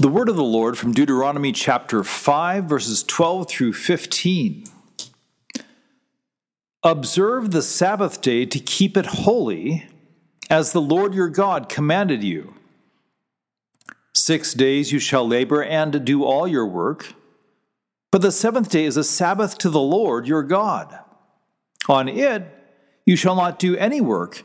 The word of the Lord from Deuteronomy chapter 5, verses 12 through 15. Observe the Sabbath day to keep it holy, as the Lord your God commanded you. Six days you shall labor and do all your work, but the seventh day is a Sabbath to the Lord your God. On it you shall not do any work,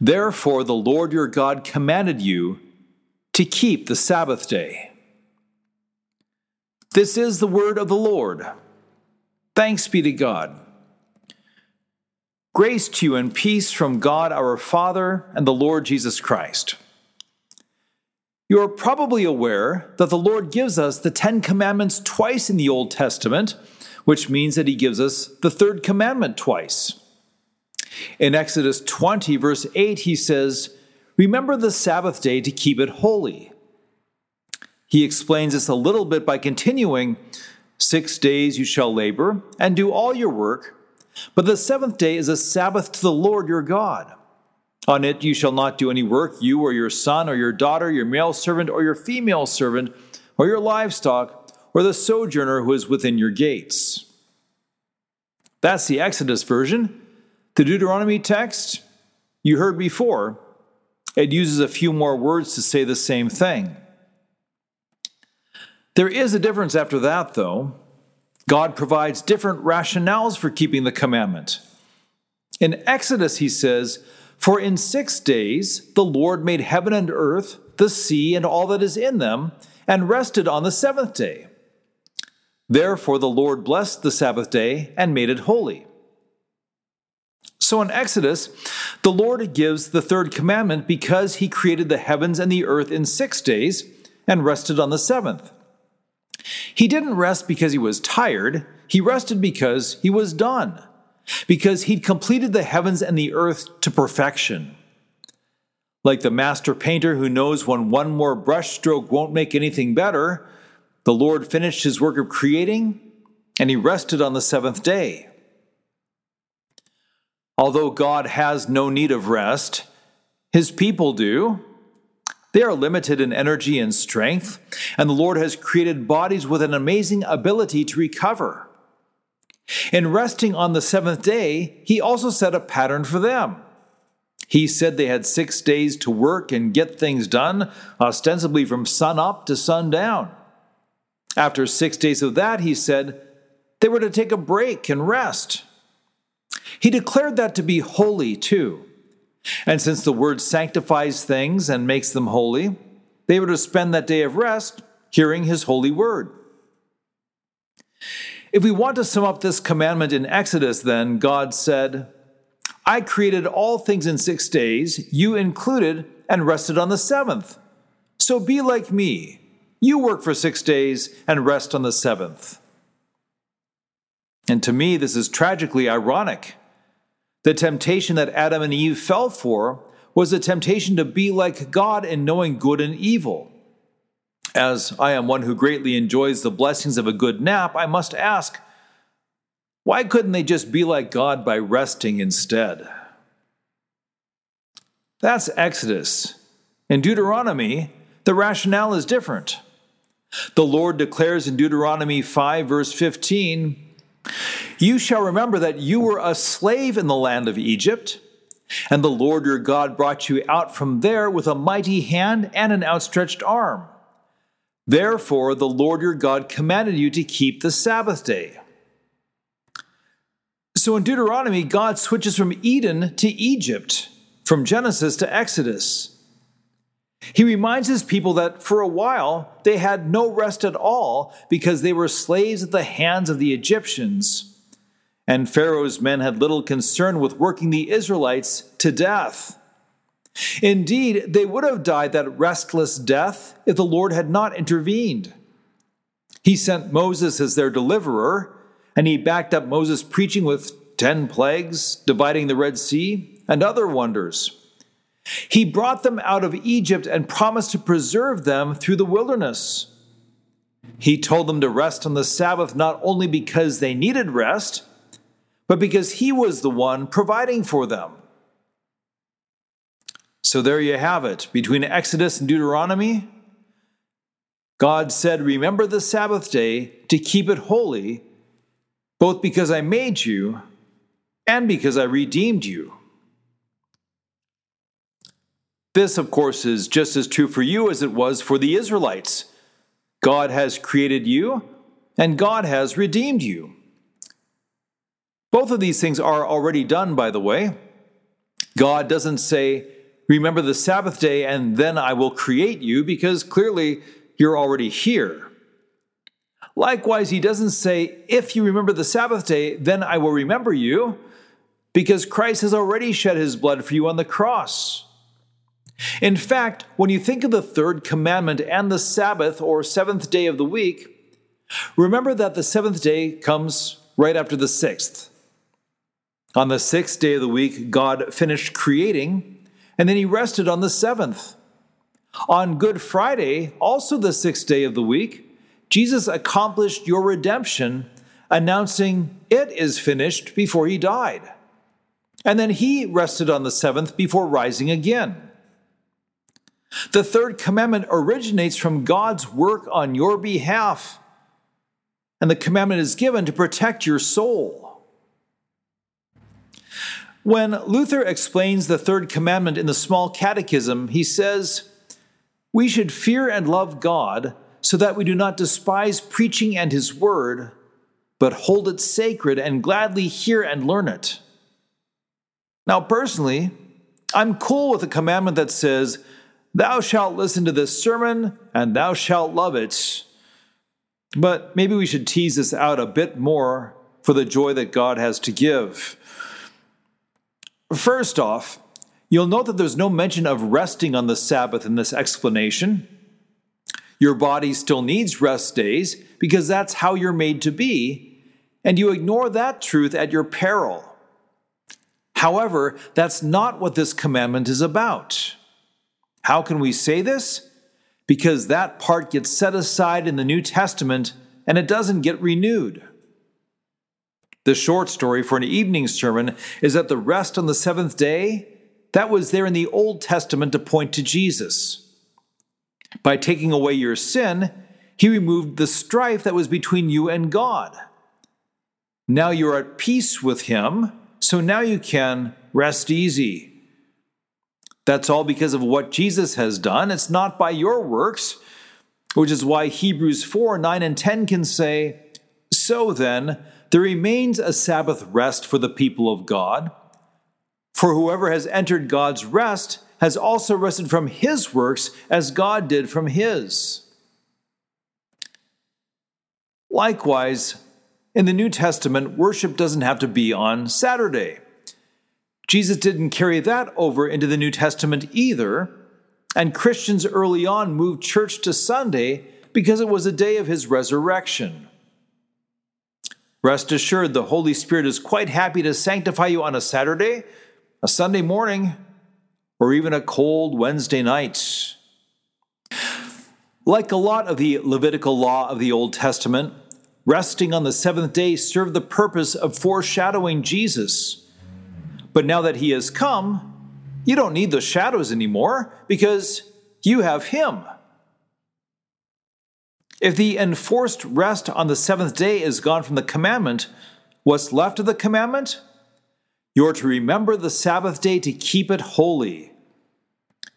Therefore, the Lord your God commanded you to keep the Sabbath day. This is the word of the Lord. Thanks be to God. Grace to you and peace from God our Father and the Lord Jesus Christ. You are probably aware that the Lord gives us the Ten Commandments twice in the Old Testament, which means that He gives us the third commandment twice. In Exodus 20, verse 8, he says, Remember the Sabbath day to keep it holy. He explains this a little bit by continuing Six days you shall labor and do all your work, but the seventh day is a Sabbath to the Lord your God. On it you shall not do any work, you or your son or your daughter, your male servant or your female servant, or your livestock, or the sojourner who is within your gates. That's the Exodus version. The Deuteronomy text you heard before, it uses a few more words to say the same thing. There is a difference after that, though. God provides different rationales for keeping the commandment. In Exodus, he says, For in six days the Lord made heaven and earth, the sea, and all that is in them, and rested on the seventh day. Therefore the Lord blessed the Sabbath day and made it holy. So in Exodus, the Lord gives the third commandment because he created the heavens and the earth in six days and rested on the seventh. He didn't rest because he was tired, he rested because he was done, because he'd completed the heavens and the earth to perfection. Like the master painter who knows when one more brushstroke won't make anything better, the Lord finished his work of creating and he rested on the seventh day. Although God has no need of rest, his people do. They are limited in energy and strength, and the Lord has created bodies with an amazing ability to recover. In resting on the seventh day, he also set a pattern for them. He said they had six days to work and get things done, ostensibly from sun up to sundown. After six days of that, he said they were to take a break and rest. He declared that to be holy too. And since the word sanctifies things and makes them holy, they were to spend that day of rest hearing his holy word. If we want to sum up this commandment in Exodus, then God said, I created all things in six days, you included, and rested on the seventh. So be like me. You work for six days and rest on the seventh. And to me, this is tragically ironic. The temptation that Adam and Eve fell for was the temptation to be like God in knowing good and evil. As I am one who greatly enjoys the blessings of a good nap, I must ask, why couldn't they just be like God by resting instead? That's Exodus. In Deuteronomy, the rationale is different. The Lord declares in Deuteronomy 5, verse 15, you shall remember that you were a slave in the land of Egypt, and the Lord your God brought you out from there with a mighty hand and an outstretched arm. Therefore, the Lord your God commanded you to keep the Sabbath day. So in Deuteronomy, God switches from Eden to Egypt, from Genesis to Exodus. He reminds his people that for a while they had no rest at all because they were slaves at the hands of the Egyptians and Pharaoh's men had little concern with working the Israelites to death. Indeed, they would have died that restless death if the Lord had not intervened. He sent Moses as their deliverer, and he backed up Moses' preaching with 10 plagues, dividing the Red Sea, and other wonders. He brought them out of Egypt and promised to preserve them through the wilderness. He told them to rest on the Sabbath not only because they needed rest, but because He was the one providing for them. So there you have it. Between Exodus and Deuteronomy, God said, Remember the Sabbath day to keep it holy, both because I made you and because I redeemed you. This, of course, is just as true for you as it was for the Israelites. God has created you, and God has redeemed you. Both of these things are already done, by the way. God doesn't say, Remember the Sabbath day, and then I will create you, because clearly you're already here. Likewise, he doesn't say, If you remember the Sabbath day, then I will remember you, because Christ has already shed his blood for you on the cross. In fact, when you think of the third commandment and the Sabbath or seventh day of the week, remember that the seventh day comes right after the sixth. On the sixth day of the week, God finished creating, and then he rested on the seventh. On Good Friday, also the sixth day of the week, Jesus accomplished your redemption, announcing it is finished before he died. And then he rested on the seventh before rising again. The third commandment originates from God's work on your behalf, and the commandment is given to protect your soul. When Luther explains the third commandment in the Small Catechism, he says, We should fear and love God so that we do not despise preaching and his word, but hold it sacred and gladly hear and learn it. Now, personally, I'm cool with a commandment that says, Thou shalt listen to this sermon, and thou shalt love it. But maybe we should tease this out a bit more for the joy that God has to give. First off, you'll note that there's no mention of resting on the Sabbath in this explanation. Your body still needs rest days because that's how you're made to be, and you ignore that truth at your peril. However, that's not what this commandment is about. How can we say this? Because that part gets set aside in the New Testament and it doesn't get renewed. The short story for an evening sermon is that the rest on the seventh day, that was there in the Old Testament to point to Jesus. By taking away your sin, he removed the strife that was between you and God. Now you're at peace with him, so now you can rest easy. That's all because of what Jesus has done. It's not by your works, which is why Hebrews 4 9 and 10 can say, So then, there remains a Sabbath rest for the people of God. For whoever has entered God's rest has also rested from his works as God did from his. Likewise, in the New Testament, worship doesn't have to be on Saturday. Jesus didn't carry that over into the New Testament either, and Christians early on moved church to Sunday because it was a day of his resurrection. Rest assured, the Holy Spirit is quite happy to sanctify you on a Saturday, a Sunday morning, or even a cold Wednesday night. Like a lot of the Levitical law of the Old Testament, resting on the seventh day served the purpose of foreshadowing Jesus but now that he has come, you don't need the shadows anymore because you have him. If the enforced rest on the seventh day is gone from the commandment, what's left of the commandment? You're to remember the Sabbath day to keep it holy.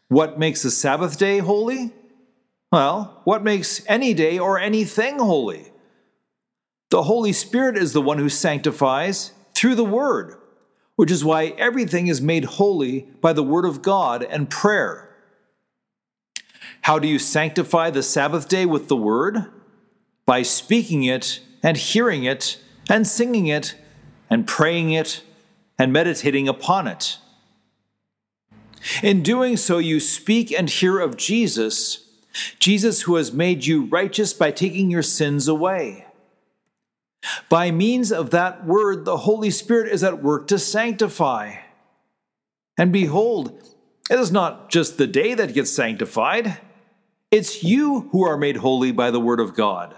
What makes the Sabbath day holy? Well, what makes any day or anything holy? The Holy Spirit is the one who sanctifies through the Word which is why everything is made holy by the Word of God and prayer. How do you sanctify the Sabbath day with the Word? By speaking it and hearing it and singing it and praying it and meditating upon it. In doing so, you speak and hear of Jesus, Jesus, who has made you righteous by taking your sins away. By means of that word, the Holy Spirit is at work to sanctify. And behold, it is not just the day that gets sanctified, it's you who are made holy by the word of God.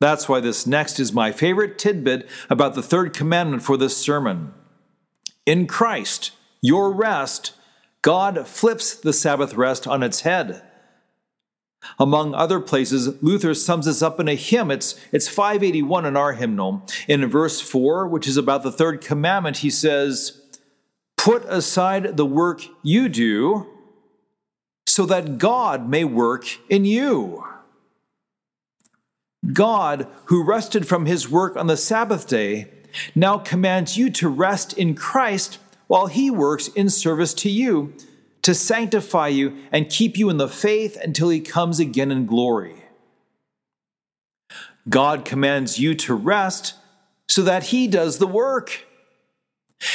That's why this next is my favorite tidbit about the third commandment for this sermon. In Christ, your rest, God flips the Sabbath rest on its head. Among other places, Luther sums this up in a hymn. It's, it's 581 in our hymnal. In verse 4, which is about the third commandment, he says, Put aside the work you do so that God may work in you. God, who rested from his work on the Sabbath day, now commands you to rest in Christ while he works in service to you to sanctify you and keep you in the faith until he comes again in glory. God commands you to rest so that he does the work.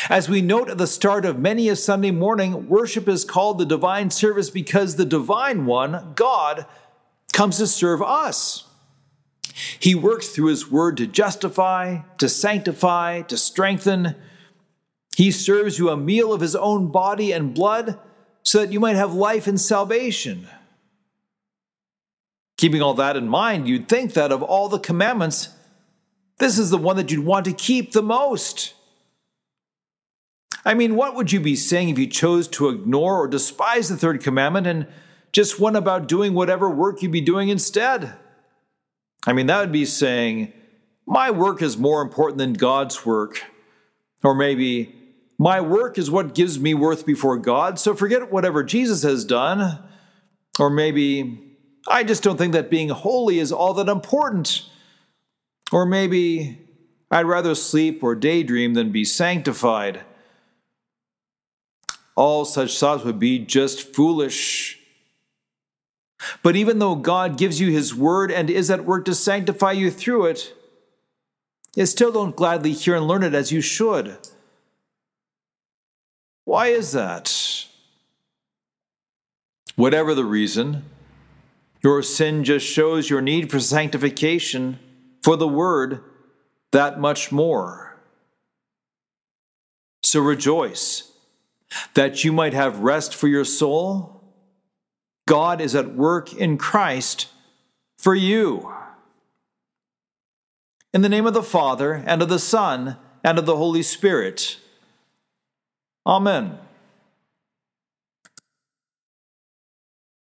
As we note at the start of many a Sunday morning, worship is called the divine service because the divine one, God, comes to serve us. He works through his word to justify, to sanctify, to strengthen. He serves you a meal of his own body and blood so that you might have life and salvation. Keeping all that in mind, you'd think that of all the commandments, this is the one that you'd want to keep the most. I mean, what would you be saying if you chose to ignore or despise the third commandment and just went about doing whatever work you'd be doing instead? I mean, that would be saying, my work is more important than God's work. Or maybe, my work is what gives me worth before God, so forget whatever Jesus has done. Or maybe, I just don't think that being holy is all that important. Or maybe, I'd rather sleep or daydream than be sanctified. All such thoughts would be just foolish. But even though God gives you His word and is at work to sanctify you through it, you still don't gladly hear and learn it as you should. Why is that? Whatever the reason, your sin just shows your need for sanctification, for the Word, that much more. So rejoice that you might have rest for your soul. God is at work in Christ for you. In the name of the Father, and of the Son, and of the Holy Spirit. Amen.